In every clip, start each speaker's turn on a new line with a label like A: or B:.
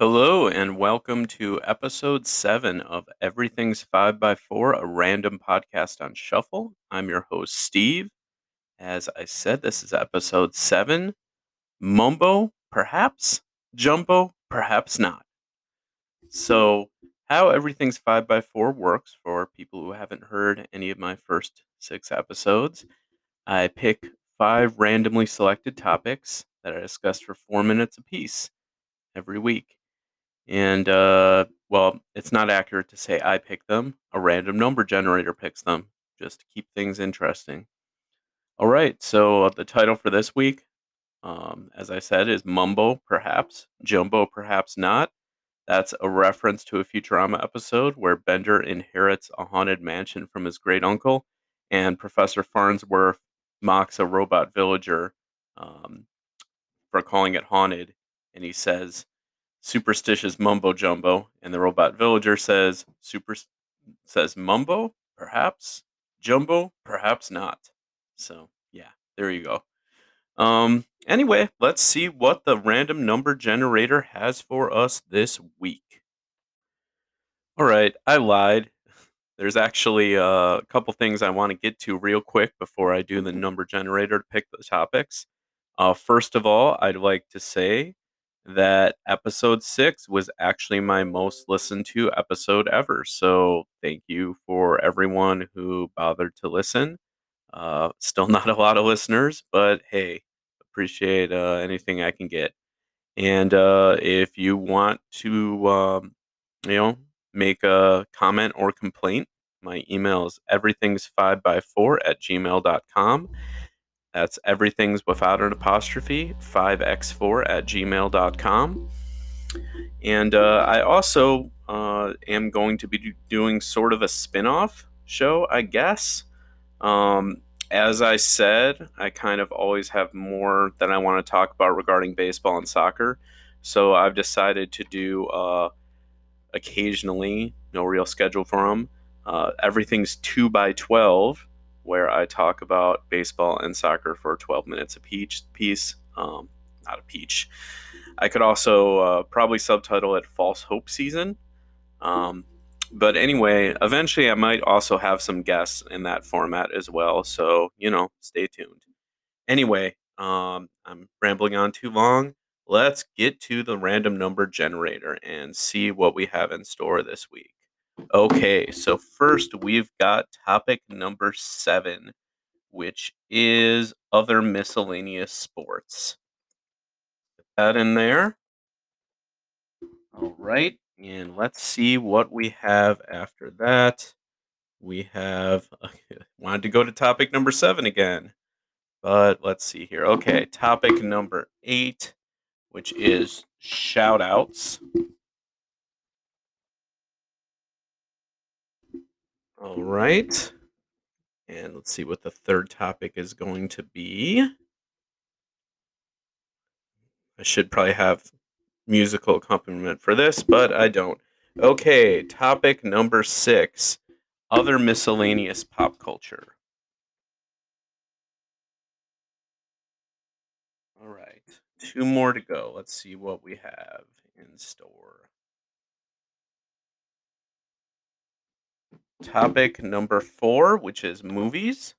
A: Hello and welcome to episode seven of Everything's Five by Four, a random podcast on Shuffle. I'm your host, Steve. As I said, this is episode seven. Mumbo, perhaps. Jumbo, perhaps not. So, how Everything's Five by Four works for people who haven't heard any of my first six episodes, I pick five randomly selected topics that I discuss for four minutes apiece every week. And uh, well, it's not accurate to say I pick them. A random number generator picks them just to keep things interesting. All right, so the title for this week, um, as I said, is Mumbo, perhaps. Jumbo, perhaps not. That's a reference to a Futurama episode where Bender inherits a haunted mansion from his great uncle, and Professor Farnsworth mocks a robot villager um, for calling it haunted. And he says, superstitious mumbo jumbo, and the robot villager says super says mumbo, perhaps jumbo, perhaps not. So yeah, there you go. Um, anyway, let's see what the random number generator has for us this week. All right, I lied. There's actually uh, a couple things I want to get to real quick before I do the number generator to pick the topics. Uh, first of all, I'd like to say that episode six was actually my most listened to episode ever. So thank you for everyone who bothered to listen. Uh, still not a lot of listeners, but hey, appreciate uh, anything I can get. And uh, if you want to, um, you know, make a comment or complaint, my email is everything's five by four at gmail.com. That's everything's without an apostrophe, 5x4 at gmail.com. And uh, I also uh, am going to be doing sort of a spin off show, I guess. Um, as I said, I kind of always have more that I want to talk about regarding baseball and soccer. So I've decided to do uh, occasionally, no real schedule for them. Uh, everything's 2 by 12 where I talk about baseball and soccer for 12 minutes a peach piece. Um, not a peach. I could also uh, probably subtitle it False Hope Season. Um, but anyway, eventually I might also have some guests in that format as well. So, you know, stay tuned. Anyway, um, I'm rambling on too long. Let's get to the random number generator and see what we have in store this week. Okay, so first we've got topic number seven, which is other miscellaneous sports. Put that in there. All right, and let's see what we have after that. We have wanted to go to topic number seven again, but let's see here. Okay, topic number eight, which is shout outs. All right. And let's see what the third topic is going to be. I should probably have musical accompaniment for this, but I don't. Okay, topic number six other miscellaneous pop culture. All right, two more to go. Let's see what we have in store. Topic number four, which is movies.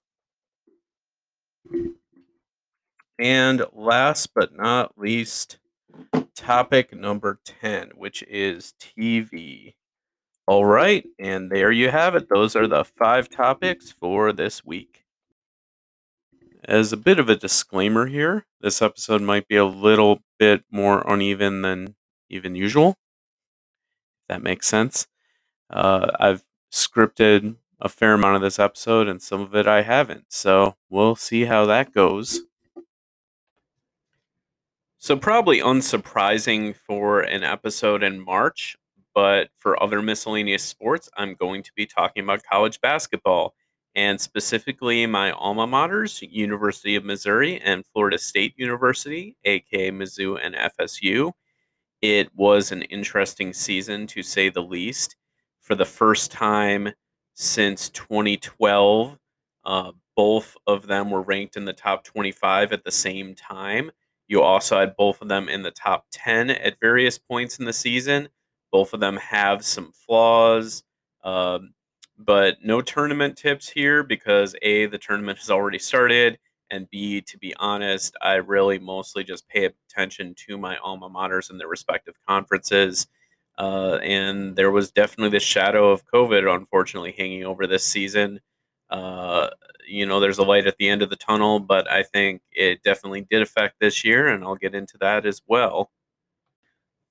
A: And last but not least, topic number 10, which is TV. All right, and there you have it. Those are the five topics for this week. As a bit of a disclaimer here, this episode might be a little bit more uneven than even usual. If that makes sense. Uh, I've scripted a fair amount of this episode, and some of it I haven't. So we'll see how that goes. So, probably unsurprising for an episode in March, but for other miscellaneous sports, I'm going to be talking about college basketball and specifically my alma maters, University of Missouri and Florida State University, aka Mizzou and FSU. It was an interesting season to say the least for the first time since 2012. Uh, both of them were ranked in the top 25 at the same time. You also had both of them in the top 10 at various points in the season. Both of them have some flaws, um, but no tournament tips here because A, the tournament has already started, and B, to be honest, I really mostly just pay attention to my alma maters and their respective conferences. Uh, and there was definitely the shadow of COVID, unfortunately, hanging over this season. Uh, you know, there's a light at the end of the tunnel, but I think it definitely did affect this year, and I'll get into that as well.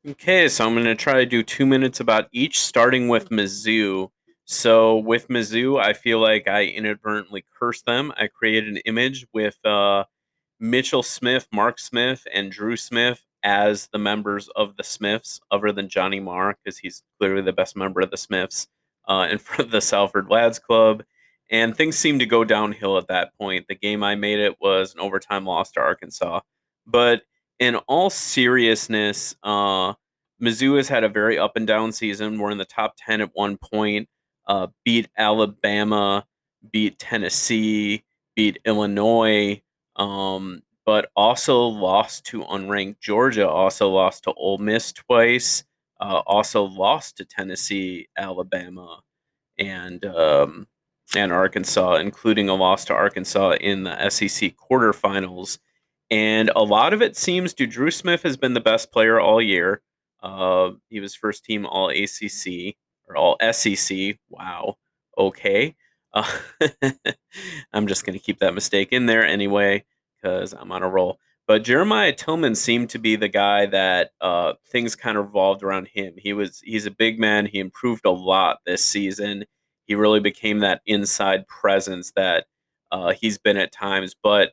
A: Okay, so I'm going to try to do two minutes about each, starting with Mizzou. So with Mizzou, I feel like I inadvertently cursed them. I created an image with uh, Mitchell Smith, Mark Smith, and Dru Smith as the members of the Smiths, other than Johnny Marr, because he's clearly the best member of the Smiths, uh, in front of the Salford Lads Club. And things seemed to go downhill at that point. The game I made it was an overtime loss to Arkansas. But in all seriousness, uh, Mizzou has had a very up and down season. We're in the top 10 at one point, uh, beat Alabama, beat Tennessee, beat Illinois, um, but also lost to unranked Georgia, also lost to Ole Miss twice, uh, also lost to Tennessee, Alabama, and um, and Arkansas, including a loss to Arkansas in the SEC quarterfinals. And a lot of it seems to Dru Smith has been the best player all year. Uh, he was first team All ACC or All SEC. Wow. Okay. Uh, I'm just going to keep that mistake in there anyway because I'm on a roll. But Jeremiah Tilmon seemed to be the guy that uh, things kind of revolved around him. He was he's a big man. He improved a lot this season he really became that inside presence that uh, he's been at times. But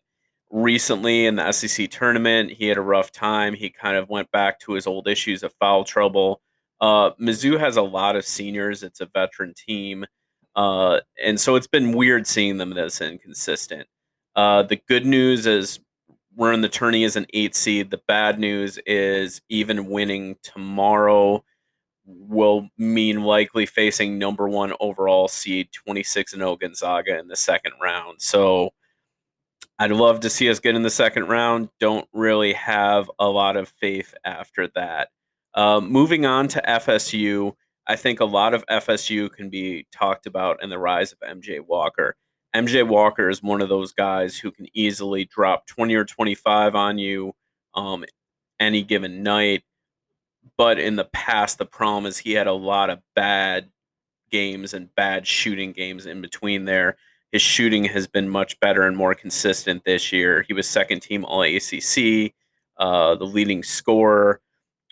A: recently in the SEC tournament, he had a rough time. He kind of went back to his old issues of foul trouble. Uh, Mizzou has a lot of seniors. It's a veteran team. Uh, and so it's been weird seeing them this inconsistent. Uh, the good news is we're in the tourney as an eight seed. The bad news is even winning tomorrow will mean likely facing number one overall seed 26 and 0 Gonzaga in the second round. So I'd love to see us get in the second round. Don't really have a lot of faith after that. Um, moving on to FSU, I think a lot of FSU can be talked about in the rise of MJ Walker. MJ Walker is one of those guys who can easily drop 20 or 25 on you um, any given night but in the past, the problem is he had a lot of bad games and bad shooting games in between there. His shooting has been much better and more consistent this year. He was second team All ACC, uh, the leading scorer.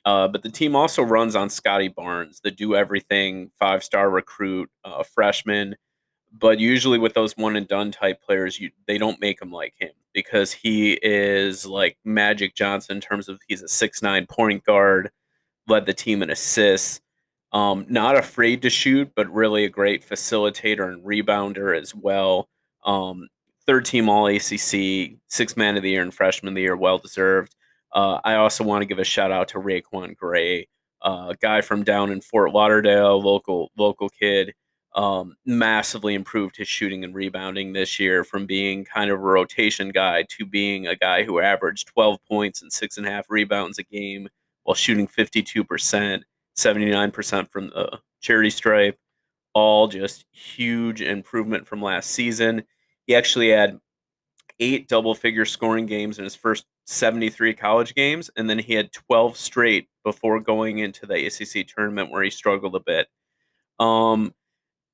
A: Uh, but the team also runs on Scottie Barnes, the do everything five star recruit, uh, freshman. But usually with those one and done type players, you, they don't make him like him because he is like Magic Johnson in terms of he's a six nine point guard led the team in assists. Um, not afraid to shoot, but really a great facilitator and rebounder as well. Um, third team All ACC, six man of the year and freshman of the year, well deserved. Uh, I also want to give a shout out to RaiQuan Gray, a uh, guy from down in Fort Lauderdale, local local kid. Um, massively improved his shooting and rebounding this year from being kind of a rotation guy to being a guy who averaged 12 points and six and a half rebounds a game while shooting 52%, 79% from the charity stripe. All just huge improvement from last season. He actually had eight double figure scoring games in his first 73 college games, and then he had 12 straight before going into the ACC tournament where he struggled a bit. Um,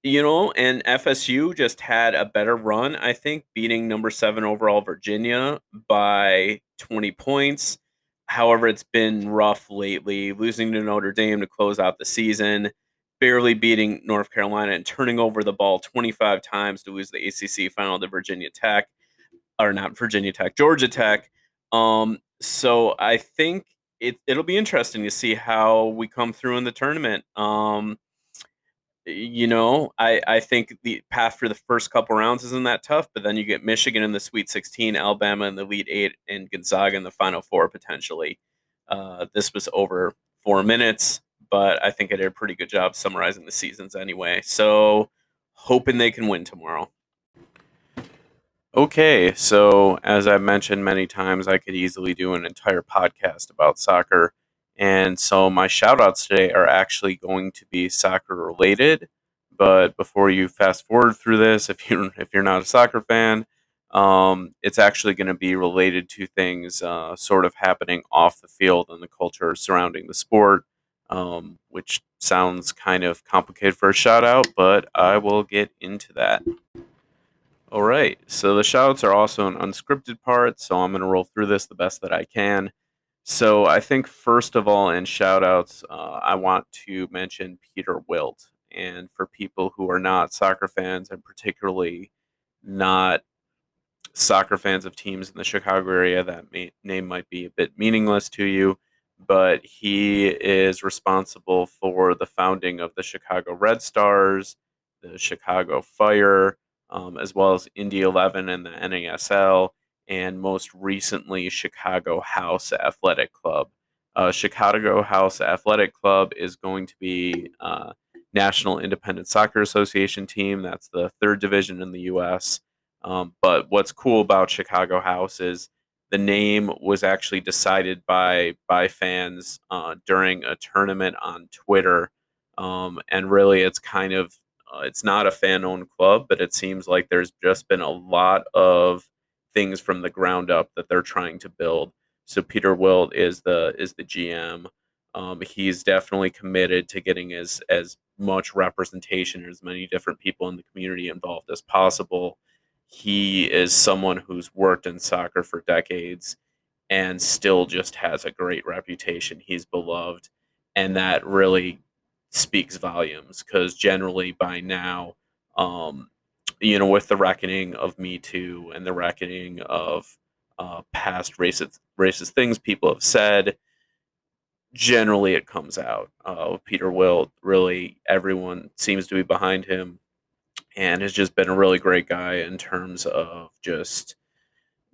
A: you know, and FSU just had a better run, I think, beating number seven overall Virginia by 20 points. However, it's been rough lately, losing to Notre Dame to close out the season, barely beating North Carolina, and turning over the ball 25 times to lose the ACC final to Virginia Tech, or not Virginia Tech, Georgia Tech. Um, so I think it, it'll be interesting to see how we come through in the tournament. Um, you know, I, I think the path for the first couple rounds isn't that tough, but then you get Michigan in the Sweet 16, Alabama in the Elite Eight, and Gonzaga in the Final Four potentially. Uh, this was over four minutes, but I think I did a pretty good job summarizing the seasons anyway. So, hoping they can win tomorrow. Okay, so as I've mentioned many times, I could easily do an entire podcast about soccer. And so my shout outs today are actually going to be soccer related. But before you fast forward through this, if you're if you're not a soccer fan, um, it's actually going to be related to things uh, sort of happening off the field and the culture surrounding the sport, um, which sounds kind of complicated for a shout out, but I will get into that. All right. So the shoutouts are also an unscripted part, so I'm going to roll through this the best that I can. So I think first of all, in shoutouts, uh, I want to mention Peter Wilt. And for people who are not soccer fans, and particularly not soccer fans of teams in the Chicago area, that may, name might be a bit meaningless to you. But he is responsible for the founding of the Chicago Red Stars, the Chicago Fire, um, as well as Indy 11 and the NASL, and most recently, Chicago House Athletic Club. Uh, Chicago House Athletic Club is going to be uh, National Independent Soccer Association team. That's the third division in the U.S. Um, but what's cool about Chicago House is the name was actually decided by by fans uh, during a tournament on Twitter, um, and really, it's kind of uh, it's not a fan owned club, but it seems like there's just been a lot of things from the ground up that they're trying to build. So Peter Wilt is the is the GM. Um, he's definitely committed to getting as as much representation, as many different people in the community involved as possible. He is someone who's worked in soccer for decades and still just has a great reputation. He's beloved, and that really speaks volumes because generally by now, um, you know, with the reckoning of Me Too and the reckoning of uh, past racist racist things people have said, generally it comes out. Uh, Peter Wilt, really, everyone seems to be behind him, and has just been a really great guy in terms of just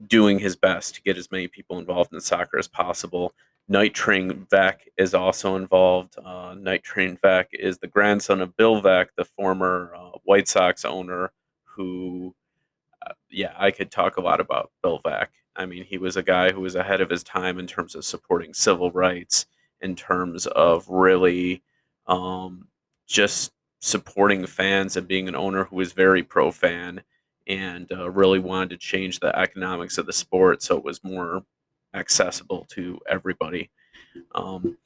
A: doing his best to get as many people involved in soccer as possible. Night Train Veeck is also involved. Uh, Night Train Veeck is the grandson of Bill Veeck, the former uh, White Sox owner, who, uh, yeah, I could talk a lot about Bill Veeck. I mean, he was a guy who was ahead of his time in terms of supporting civil rights, in terms of really um, just supporting fans and being an owner who was very pro fan and uh, really wanted to change the economics of the sport so it was more accessible to everybody. Um,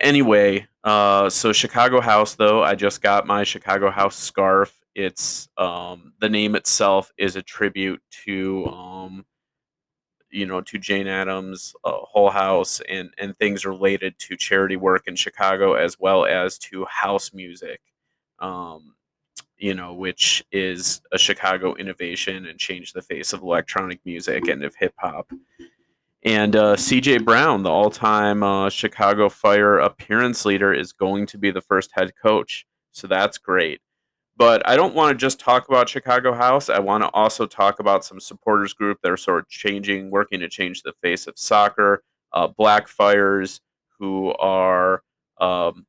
A: anyway, uh, so Chicago House, though, I just got my Chicago House scarf. It's um, the name itself is a tribute to um, you know to Jane Addams, uh, Hull House, and and things related to charity work in Chicago as well as to house music. Um, you know, which is a Chicago innovation and changed the face of electronic music and of hip hop. And uh, CJ Brown, the all time uh, Chicago Fire appearance leader, is going to be the first head coach. So that's great. But I don't want to just talk about Chicago House. I want to also talk about some supporters group that are sort of changing, working to change the face of soccer. Uh, Black Fires, who are um,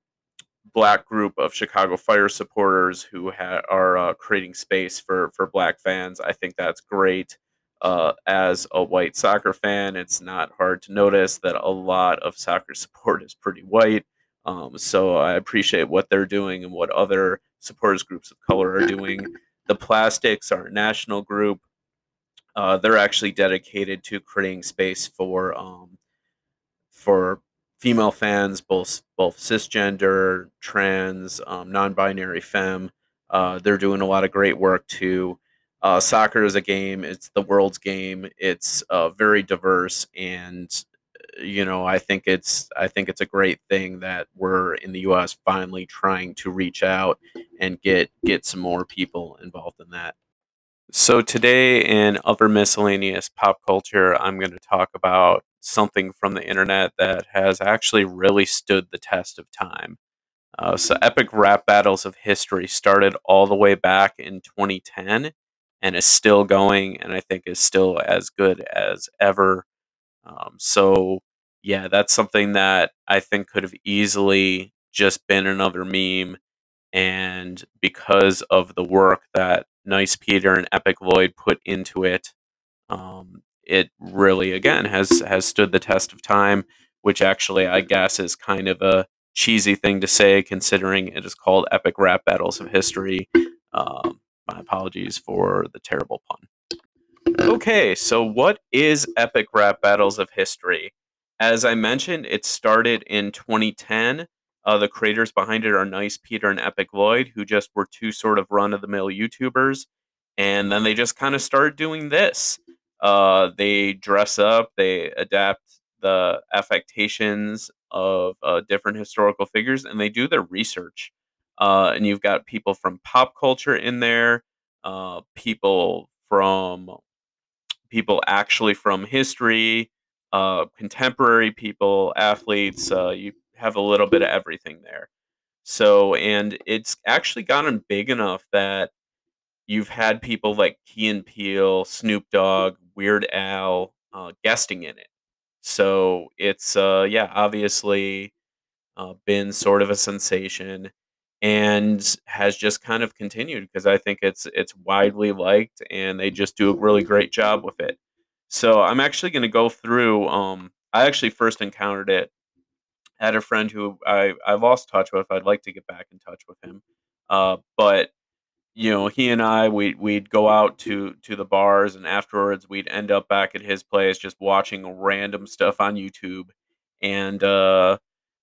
A: black group of Chicago Fire supporters who ha- are uh, creating space for for black fans. I think that's great. Uh, as a white soccer fan, it's not hard to notice that a lot of soccer support is pretty white. Um, so I appreciate what they're doing and what other supporters groups of color are doing. The Plastics, our national group, uh, they're actually dedicated to creating space for um, for female fans, both both cisgender, trans, um, non-binary, femme. Uh, they're doing a lot of great work too. Uh, soccer is a game; it's the world's game. It's uh, very diverse, and you know, I think it's I think it's a great thing that we're in the U.S. finally trying to reach out and get get some more people involved in that. So today in other miscellaneous pop culture, I'm going to talk about something from the internet that has actually really stood the test of time. Uh, so epic rap battles of history started all the way back in 2010 and is still going and I think is still as good as ever. Um, so yeah, that's something that I think could have easily just been another meme and because of the work that Nice Peter and Epic Lloyd put into it, um, it really again has has stood the test of time. Which actually, I guess, is kind of a cheesy thing to say, considering it is called Epic Rap Battles of History. Um, my apologies for the terrible pun. Okay, so what is Epic Rap Battles of History? As I mentioned, it started in 2010. Uh, the creators behind it are Nice Peter and Epic Lloyd, who just were two sort of run of the mill YouTubers. And then they just kind of started doing this. Uh, they dress up, they adapt the affectations of uh, different historical figures, and they do their research. Uh, and you've got people from pop culture in there, uh, people from people actually from history, uh, contemporary people, athletes. Uh, you have a little bit of everything there. So, and it's actually gotten big enough that you've had people like Key and Peele, Snoop Dogg, Weird Al uh, guesting in it. So it's uh, yeah, obviously uh, been sort of a sensation and has just kind of continued because I think it's it's widely liked and they just do a really great job with it. So I'm actually going to go through. Um, I actually first encountered it. at a friend who I I lost touch with. I'd like to get back in touch with him, uh, but you know, he and I we we'd go out to to the bars and afterwards we'd end up back at his place just watching random stuff on YouTube. And uh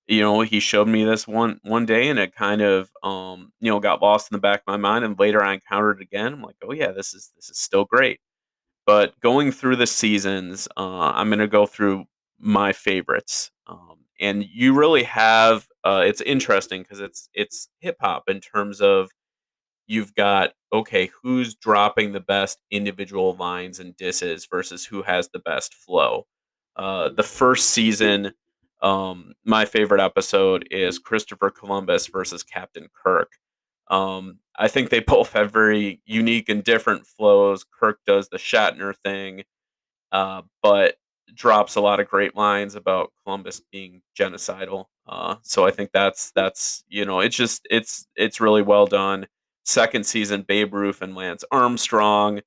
A: you know, he showed me this one one day and it kind of um, you know, got lost in the back of my mind and later I encountered it again. I'm like, "Oh yeah, this is this is still great." But going through the seasons, uh I'm going to go through my favorites. Um and you really have uh it's interesting cuz it's it's hip hop in terms of you've got okay, who's dropping the best individual lines and disses versus who has the best flow. Uh, the first season, um, my favorite episode is Christopher Columbus versus Captain Kirk. Um, I think they both have very unique and different flows. Kirk does the Shatner thing, uh, but drops a lot of great lines about Columbus being genocidal. Uh, so I think that's that's you know it's just it's it's really well done second season, Babe Ruth and Lance Armstrong.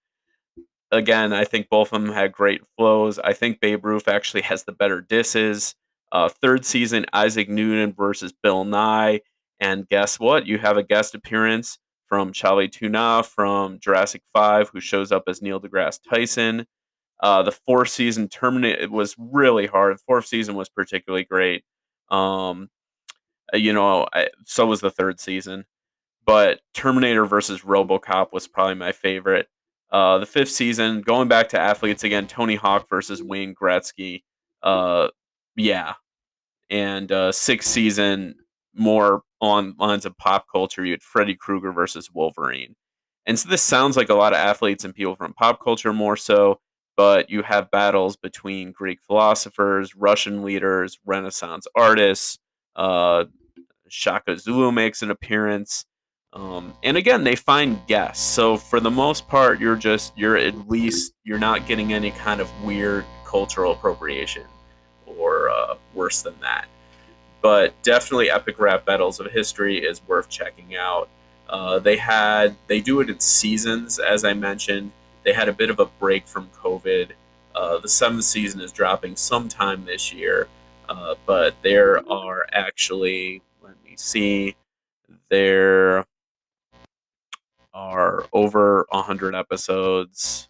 A: Again, I think both of them had great flows. I think Babe Ruth actually has the better disses. Uh, third season, Isaac Newton versus Bill Nye. And guess what? You have a guest appearance from Chali 2na from Jurassic 5, who shows up as Neil deGrasse Tyson. Uh, the fourth season terminated was really hard. The fourth season was particularly great. Um, you know, I, so was the third season but Terminator versus RoboCop was probably my favorite. Uh, the fifth season, going back to athletes again, Tony Hawk versus Wayne Gretzky. Uh, yeah, and uh, sixth season, more on lines of pop culture. You had Freddy Krueger versus Wolverine, and so this sounds like a lot of athletes and people from pop culture more so. But you have battles between Greek philosophers, Russian leaders, Renaissance artists. Uh, Shaka Zulu makes an appearance. Um, and again, they find guests. So for the most part, you're just you're at least you're not getting any kind of weird cultural appropriation or uh, worse than that. But definitely, Epic Rap Battles of History is worth checking out. Uh, they had they do it in seasons, as I mentioned. They had a bit of a break from COVID. Uh, the seventh season is dropping sometime this year, uh, but there are actually let me see there are over 100 episodes.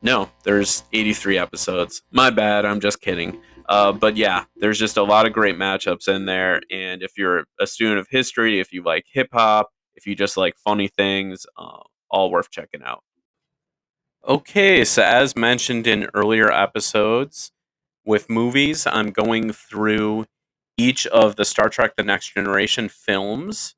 A: No, there's 83 episodes. My bad, I'm just kidding. Uh, but yeah, there's just a lot of great matchups in there. And if you're a student of history, if you like hip hop, if you just like funny things, uh, all worth checking out. Okay, so as mentioned in earlier episodes, with movies, I'm going through each of the Star Trek The Next Generation films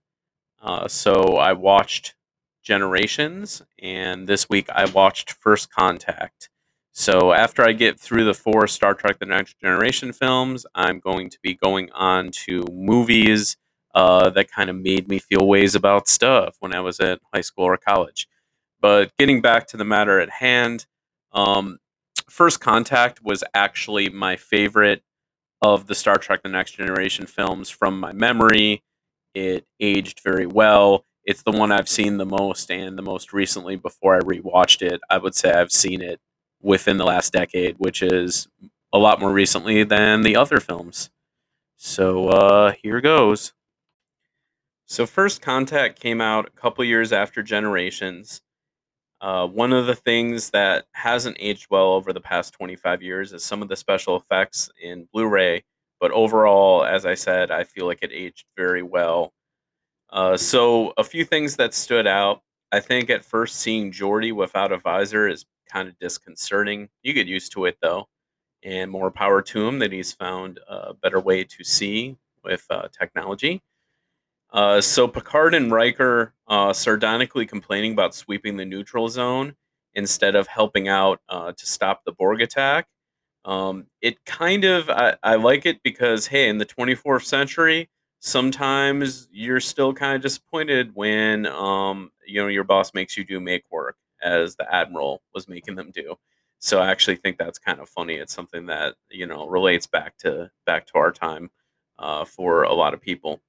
A: uh, so I watched Generations, and this week I watched First Contact. So after I get through the four Star Trek The Next Generation films, I'm going to be going on to movies uh, that kind of made me feel ways about stuff when I was at high school or college. But getting back to the matter at hand, um, First Contact was actually my favorite of the Star Trek The Next Generation films from my memory. It aged very well. it's the one I've seen the most and the most recently before I rewatched it. I would say I've seen it within the last decade, which is a lot more recently than the other films. So uh, here goes. So, First Contact came out a couple years after Generations. Uh, one of the things that hasn't aged well over the past 25 years is some of the special effects in Blu ray. But overall, as I said, I feel like it aged very well. Uh, so, a few things that stood out. I think at first seeing Geordi without a visor is kind of disconcerting. You get used to it though, and more power to him that he's found a better way to see with uh, technology. Uh, so Picard and Riker uh, sardonically complaining about sweeping the neutral zone instead of helping out uh, to stop the Borg attack. Um, it kind of I, I like it because hey, in the 24th century, sometimes you're still kind of disappointed when um, you know your boss makes you do make work, as the admiral was making them do. So I actually think that's kind of funny. It's something that you know relates back to back to our time uh, for a lot of people.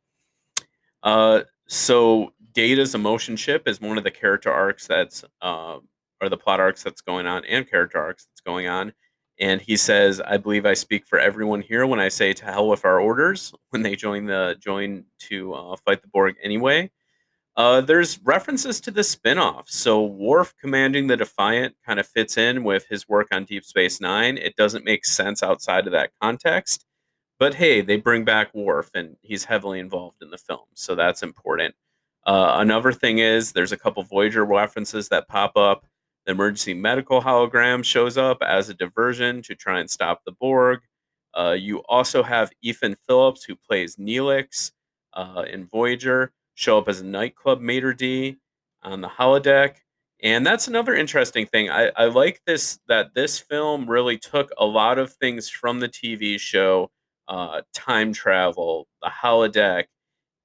A: Uh, so Data's emotion chip is one of the character arcs that's uh, or the plot arcs that's going on and character arcs that's going on. And he says, "I believe I speak for everyone here when I say to hell with our orders." When they join the join to uh, fight the Borg anyway. Uh, there's references to the spin-off. So Worf commanding the Defiant kind of fits in with his work on Deep Space Nine. It doesn't make sense outside of that context. But hey, they bring back Worf, and he's heavily involved in the film, so that's important. Uh, another thing is there's a couple Voyager references that pop up. The emergency medical hologram shows up as a diversion to try and stop the Borg. Uh, you also have Ethan Phillips, who plays Neelix uh, in Voyager, show up as a nightclub maitre d on the holodeck. And that's another interesting thing. I, I like this that this film really took a lot of things from the TV show uh, time travel, the holodeck,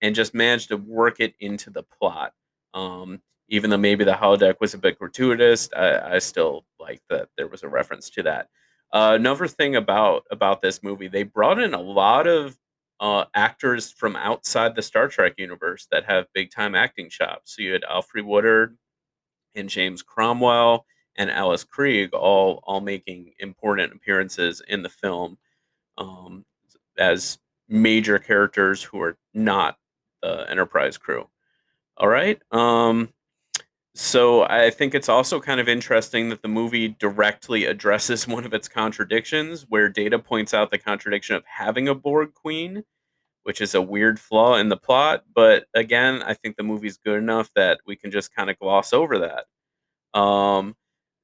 A: and just managed to work it into the plot. Um, even though maybe the holodeck was a bit gratuitous, I, I still like that there was a reference to that. Uh, another thing about about this movie, they brought in a lot of uh, actors from outside the Star Trek universe that have big time acting chops. So you had Alfre Woodard and James Cromwell and Alice Krige all all making important appearances in the film. Um, as major characters who are not the Enterprise crew. All right. Um, so I think it's also kind of interesting that the movie directly addresses one of its contradictions, where Data points out the contradiction of having a Borg queen, which is a weird flaw in the plot. But again, I think the movie's good enough that we can just kind of gloss over that. Um,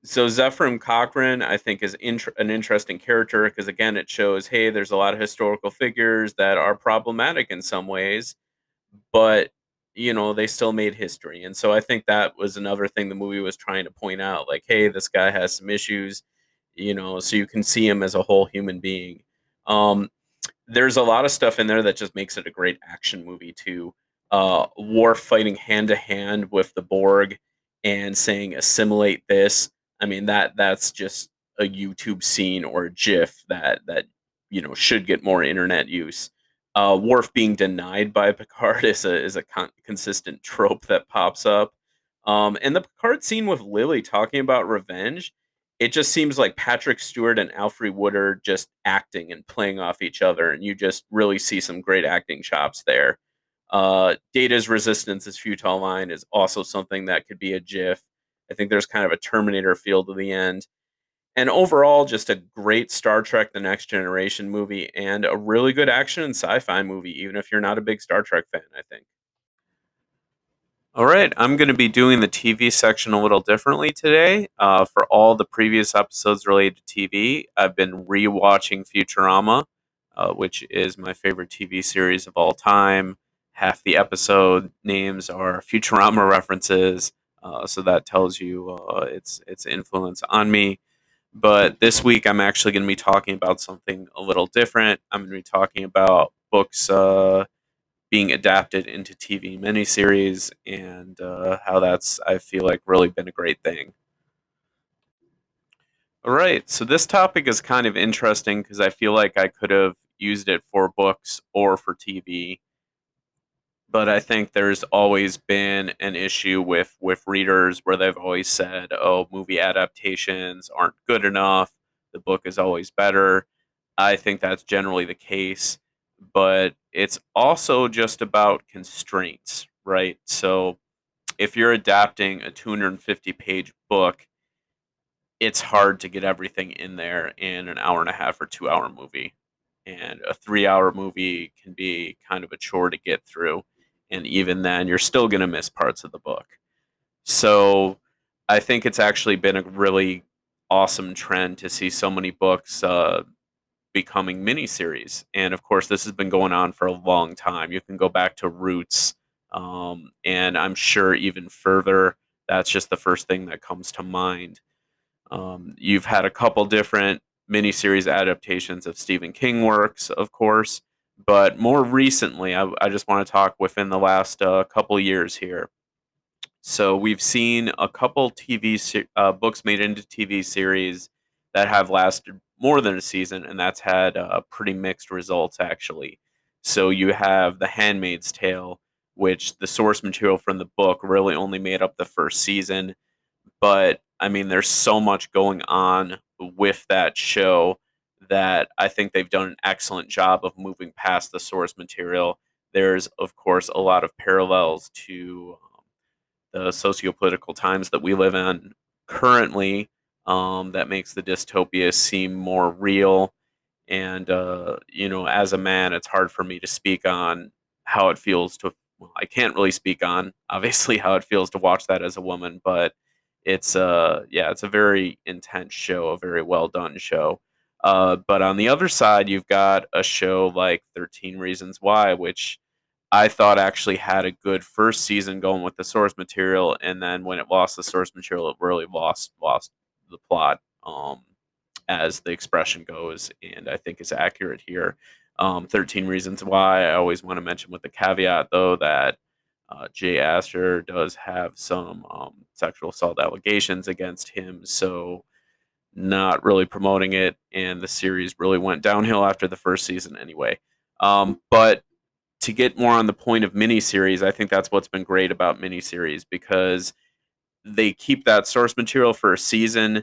A: so Zefram Cochrane, I think, is int- an interesting character because again, it shows, hey, there's a lot of historical figures that are problematic in some ways, but you know they still made history, and so I think that was another thing the movie was trying to point out, like, hey, this guy has some issues, you know, so you can see him as a whole human being. Um, there's a lot of stuff in there that just makes it a great action movie too. Uh, Worf fighting hand to hand with the Borg and saying assimilate this I mean that that's just a YouTube scene or a GIF that that you know should get more internet use. Uh, Worf being denied by Picard is a is a con- consistent trope that pops up. Um, and the Picard scene with Lily talking about revenge, it just seems like Patrick Stewart and Alfre Woodard just acting and playing off each other, and you just really see some great acting chops there. Uh, Data's resistance is futile line is also something that could be a GIF. I think there's kind of a Terminator feel to the end. And overall, just a great Star Trek The Next Generation movie and a really good action and sci fi movie, even if you're not a big Star Trek fan, I think. All right, I'm going to be doing the TV section a little differently today. Uh, for all the previous episodes related to TV, I've been rewatching Futurama, uh, which is my favorite TV series of all time. Half the episode names are Futurama references. Uh, so that tells you uh, its its influence on me. But this week, I'm actually going to be talking about something a little different. I'm going to be talking about books uh, being adapted into TV miniseries and uh, how that's I feel like really been a great thing. All right, so this topic is kind of interesting because I feel like I could have used it for books or for TV but I think there's always been an issue with with readers where they've always said, "Oh, movie adaptations aren't good enough. The book is always better." I think that's generally the case, but it's also just about constraints, right? So if you're adapting a 250 page book, it's hard to get everything in there in an hour and a half or two hour movie. And a three hour movie can be kind of a chore to get through. And even then, you're still going to miss parts of the book. So I think it's actually been a really awesome trend to see so many books uh, becoming miniseries. And of course, this has been going on for a long time. You can go back to Roots, um, and I'm sure even further. That's just the first thing that comes to mind. Um, you've had a couple different miniseries adaptations of Stephen King works, of course, but more recently, I, I just want to talk within the last uh, couple years here. So we've seen a couple TV se- uh, books made into TV series that have lasted more than a season, and that's had uh, pretty mixed results actually. So you have The Handmaid's Tale, which the source material from the book really only made up the first season, but I mean, there's so much going on with that show that I think they've done an excellent job of moving past the source material. There's, of course, a lot of parallels to um, the sociopolitical times that we live in currently um, that makes the dystopia seem more real. And, uh, you know, as a man, it's hard for me to speak on how it feels to, well, I can't really speak on, obviously, how it feels to watch that as a woman, but it's, uh, yeah, it's a very intense show, a very well done show. Uh, but on the other side, you've got a show like 13 Reasons Why, which I thought actually had a good first season going with the source material, and then when it lost the source material, it really lost lost the plot, um, as the expression goes, and I think is accurate here. Um, 13 Reasons Why, I always want to mention with the caveat, though, that uh, Jay Asher does have some um, sexual assault allegations against him, so not really promoting it, and the series really went downhill after the first season anyway. Um, but to get more on the point of miniseries, I think that's what's been great about miniseries because they keep that source material for a season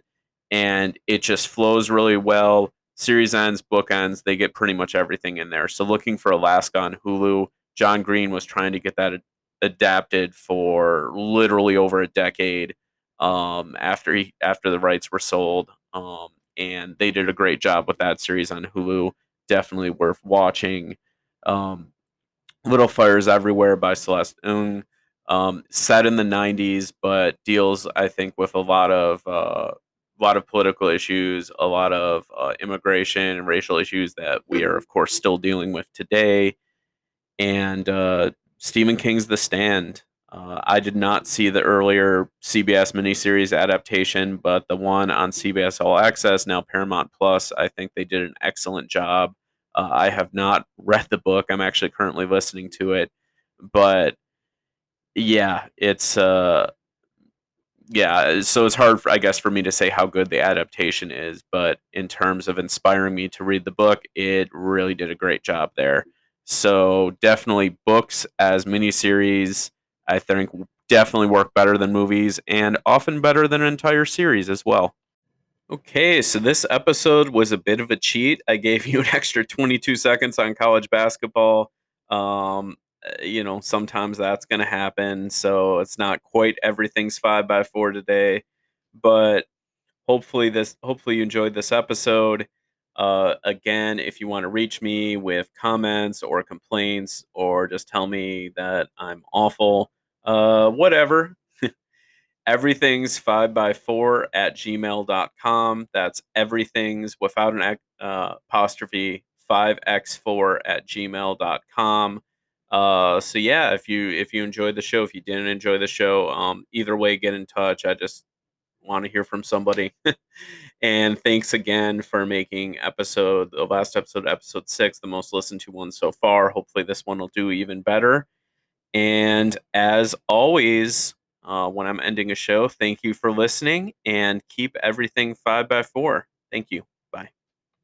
A: and it just flows really well. Series ends, book ends, they get pretty much everything in there. So looking for Alaska on Hulu, John Green was trying to get that adapted for literally over a decade um, after he after the rights were sold. Um, and they did a great job with that series on Hulu. Definitely worth watching. Um, Little Fires Everywhere by Celeste Ng um, set in the 90s, but deals, I think, with a lot of uh, a lot of political issues, a lot of uh, immigration and racial issues that we are, of course, still dealing with today. And uh, Stephen King's The Stand. Uh, I did not see the earlier CBS miniseries adaptation, but the one on CBS All Access, now Paramount Plus, I think they did an excellent job. Uh, I have not read the book. I'm actually currently listening to it, but yeah, it's uh yeah, so it's hard for, I guess for me to say how good the adaptation is, but in terms of inspiring me to read the book, it really did a great job there. So definitely books as miniseries, I think definitely work better than movies and often better than an entire series as well. Okay, so this episode was a bit of a cheat. I gave you an extra 22 seconds on college basketball. Um, uh, you know, sometimes that's going to happen. So it's not quite everything's five by four today, but hopefully this, hopefully you enjoyed this episode. Uh, again, if you want to reach me with comments or complaints, or just tell me that I'm awful, uh, whatever. everything's five by four at gmail.com. That's everything's without an uh, apostrophe 5x4 at gmail.com. Uh, so yeah, if you if you enjoyed the show, if you didn't enjoy the show, um, either way, get in touch. I just want to hear from somebody. and thanks again for making episode the last episode, episode six, the most listened to one so far. Hopefully, this one will do even better. And as always, uh, when I'm ending a show, thank you for listening and keep everything five by four. Thank you.